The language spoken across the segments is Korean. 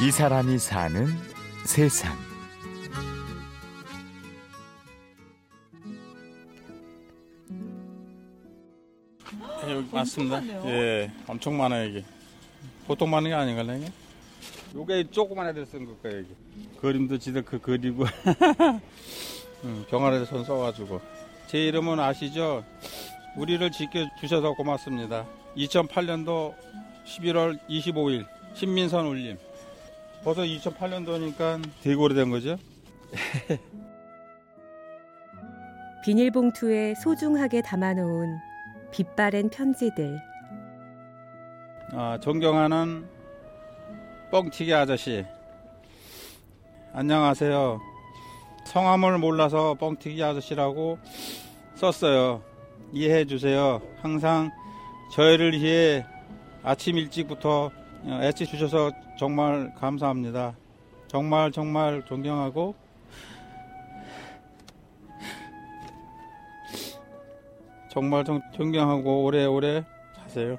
이 사람이 사는 세상. 예, 여기 맞습니다. 예, 엄청 많아요, 이게. 보통 많은 게 아닌가요, 이게? 요게 조그만 애들 쓴 걸까요, 이게? 그림도 지들 그 그리고. 음, 병아리에 손 써가지고. 제 이름은 아시죠? 우리를 지켜주셔서 고맙습니다. 2008년도 11월 25일, 신민선 울림. 벌써 2008년도니까 되게 오래된 거죠? 비닐봉투에 소중하게 담아놓은 빛바랜 편지들. 아, 존경하는 뻥튀기 아저씨. 안녕하세요. 성함을 몰라서 뻥튀기 아저씨라고 썼어요. 이해해 주세요. 항상 저희를 위해 아침 일찍부터 애써 주셔서 정말 감사합니다. 정말 정말 존경하고 정말 정- 존경하고 오래오래 사세요.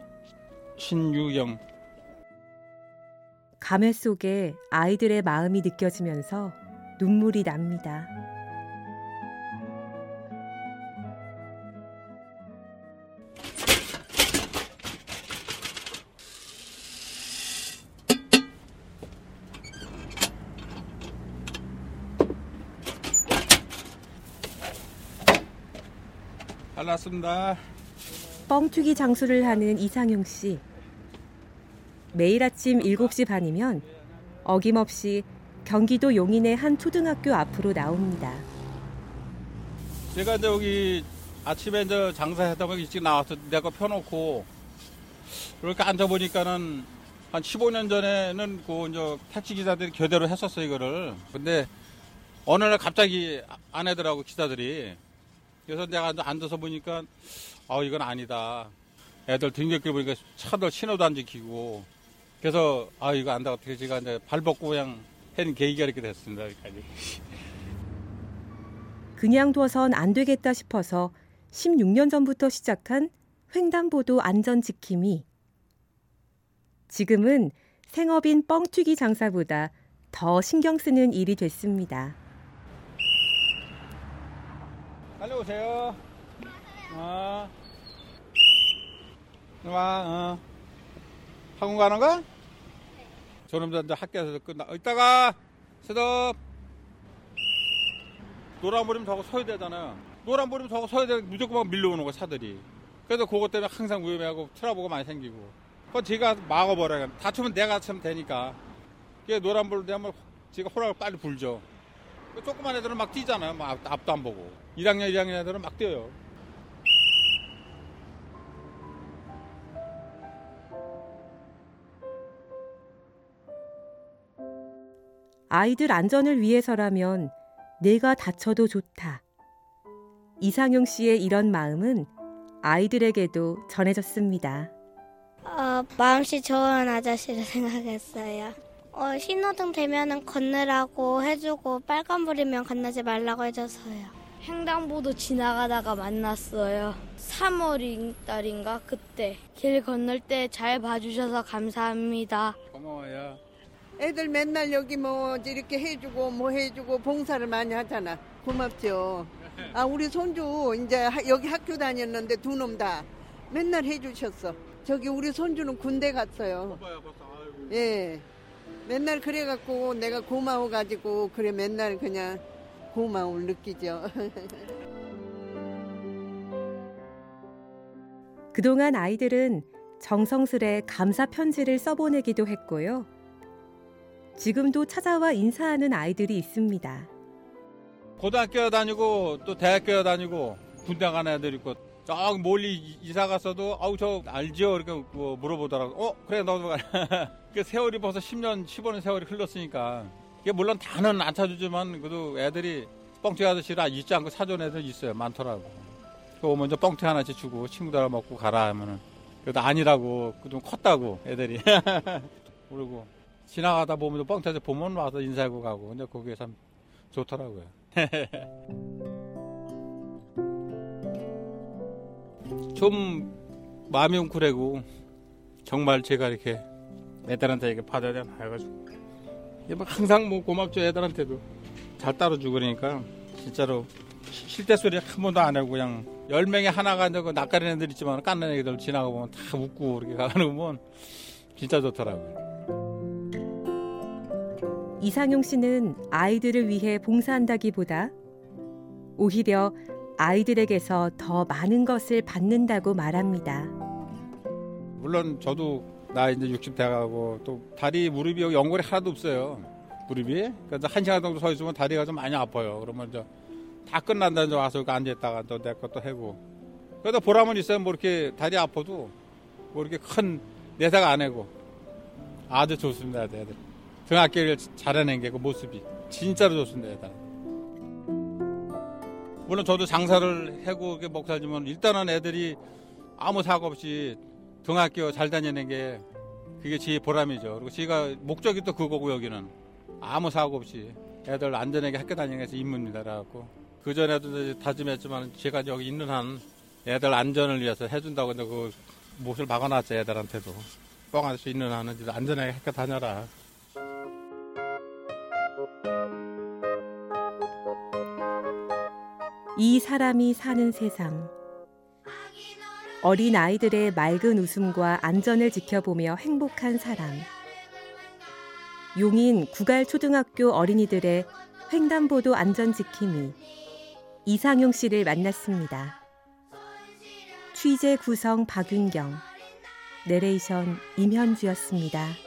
신유경 감회 속에 아이들의 마음이 느껴지면서 눈물이 납니다. 났습니다. 뻥튀기 장수를 하는 이상용 씨. 매일 아침 7시 반이면 어김없이 경기도 용인의 한 초등학교 앞으로 나옵니다. 제가 이제 여기 아침에 이제 장사하다 보니 일찍 나와서 내가 펴놓고 이렇게 앉아보니까는 한 15년 전에는 그 이제 택시 기사들이 교대로 했었어요 이거를. 근데 어느 날 갑자기 안 하더라고 기사들이. 그래서 내가 앉아서 보니까 아 이건 아니다. 애들 등굣길 보니까 차들 신호도 안 지키고 그래서 아 이거 안다 어떻게 제가 이제 발 벗고 그냥 한 계기가 이렇게 됐습니다 여기까지. 그냥 둬선 안 되겠다 싶어서 16년 전부터 시작한 횡단보도 안전 지킴이. 지금은 생업인 뻥튀기 장사보다 더 신경 쓰는 일이 됐습니다. 달려오세요. 어. 와, 어. 학원 가는 거? 저놈들 이제 학교에서 끝나. 어, 이따가 스톱. 노란불이면 저거 서야 되잖아요. 노란불이면 저거 서야 돼. 무조건 막 밀려오는 거 차들이. 그래서 그것 때문에 항상 위험하고 트러블가 많이 생기고. 그건 제가 막아버려요. 다치면 내가 치면 되니까. 그게 노란불 되면 제가 호락을 빨리 불죠. 그 조그만 애들은 막 뛰잖아요. 막 앞- 앞도 안 보고. 1학년, 1학년 애들은 막 뛰어요. 아이들 안전을 위해서라면 내가 다쳐도 좋다. 이상용 씨의 이런 마음은 아이들에게도 전해졌습니다. 어, 마음씨 좋은 아저씨를 생각했어요. 어, 신호등 되면은 건너라고 해주고 빨간불이면 건너지 말라고 해줘서요. 횡단보도 지나가다가 만났어요. 3월 달인가 그때 길 건널 때 잘 봐주셔서 감사합니다. 고마워요. 애들 맨날 여기 뭐 이렇게 해주고 뭐 해주고 봉사를 많이 하잖아. 고맙죠. 아 우리 손주 이제 하- 여기 학교 다녔는데 두 놈 다 맨날 해주셨어. 저기 우리 손주는 군대 갔어요. 아이고. 예. 맨날 그래갖고 내가 고마워가지고 그래 맨날 그냥 고마움을 느끼죠. 그동안 아이들은 정성스레 감사 편지를 써보내기도 했고요. 지금도 찾아와 인사하는 아이들이 있습니다. 고등학교 다니고 또 대학교 다니고 군대 간 애들 있고 저 멀리 이- 이사 갔어도 아우 저 알죠? 이렇게 뭐 물어보더라고. 어? 그래 너도 가. 그 세월이 벌써 10년 15년 세월이 흘렀으니까. 이게 물론 다는 안 찾아주지만 그래도 애들이 뻥튀기 아저씨를 잊지 않고 사준 애들 있어요. 많더라고. 그 먼저 뻥튀기 하나씩 주고 친구들 먹고 가라 하면은. 그래도 아니라고. 그좀 컸다고 애들이. 그리고 지나가다 보면 뻥튀기 보면 와서 인사하고 가고. 근데 그게 참 좋더라고요. 좀 마음이 웅크래고 정말 제가 이렇게 애들한테 이렇게 받아야 해가지고 항상 뭐 고맙죠 애들한테도 잘 따라주고 그러니까 진짜로 시- 실대 소리 한 번도 안 하고 그냥 열 명에 하나가 저거 낯가리는 애들 있지만 깐난 애들 지나가 보면 다 웃고 그렇게 가는 거 보면 진짜 좋더라고요. 이상용 씨는 아이들을 위해 봉사한다기보다 오히려 아이들에게서 더 많은 것을 받는다고 말합니다. 물론 저도 나 이제 60 돼가고 또 다리 무릎이 여기 연골이 하나도 없어요. 무릎이. 그래서 한 시간 정도 서 있으면 다리가 좀 많이 아파요. 그러면 이제 다 끝난다 이제 와서 여기 앉아 있다가 또 내 것도 하고. 그래도 보람은 있어요. 뭐 이렇게 다리 아파도 뭐 이렇게 큰 내사가 안 하고 아주 좋습니다. 애들. 등학교를 잘해낸 게 그 모습이 진짜로 좋습니다. 애들. 물론 저도 장사를 하고 이렇게 먹고 살지만 일단은 애들이 아무 사고 없이 등학교 잘 다니는 게 그게 제 보람이죠. 그리고 제가 목적이 또 그거고 여기는 아무 사고 없이 애들 안전하게 학교 다니는 게서 임무입니다. 그래갖고 그 전에도 다짐했지만 제가 여기 있는 한 애들 안전을 위해서 해준다고 근데 그 못을 막아놨죠 애들한테도 뻥할 수 있는 한은 안전하게 학교 다녀라. 이 사람이 사는 세상. 어린 아이들의 맑은 웃음과 안전을 지켜보며 행복한 사람. 용인 구갈 초등학교 어린이들의 횡단보도 안전 지킴이 이상용 씨를 만났습니다. 취재 구성 박윤경, 내레이션 임현주였습니다.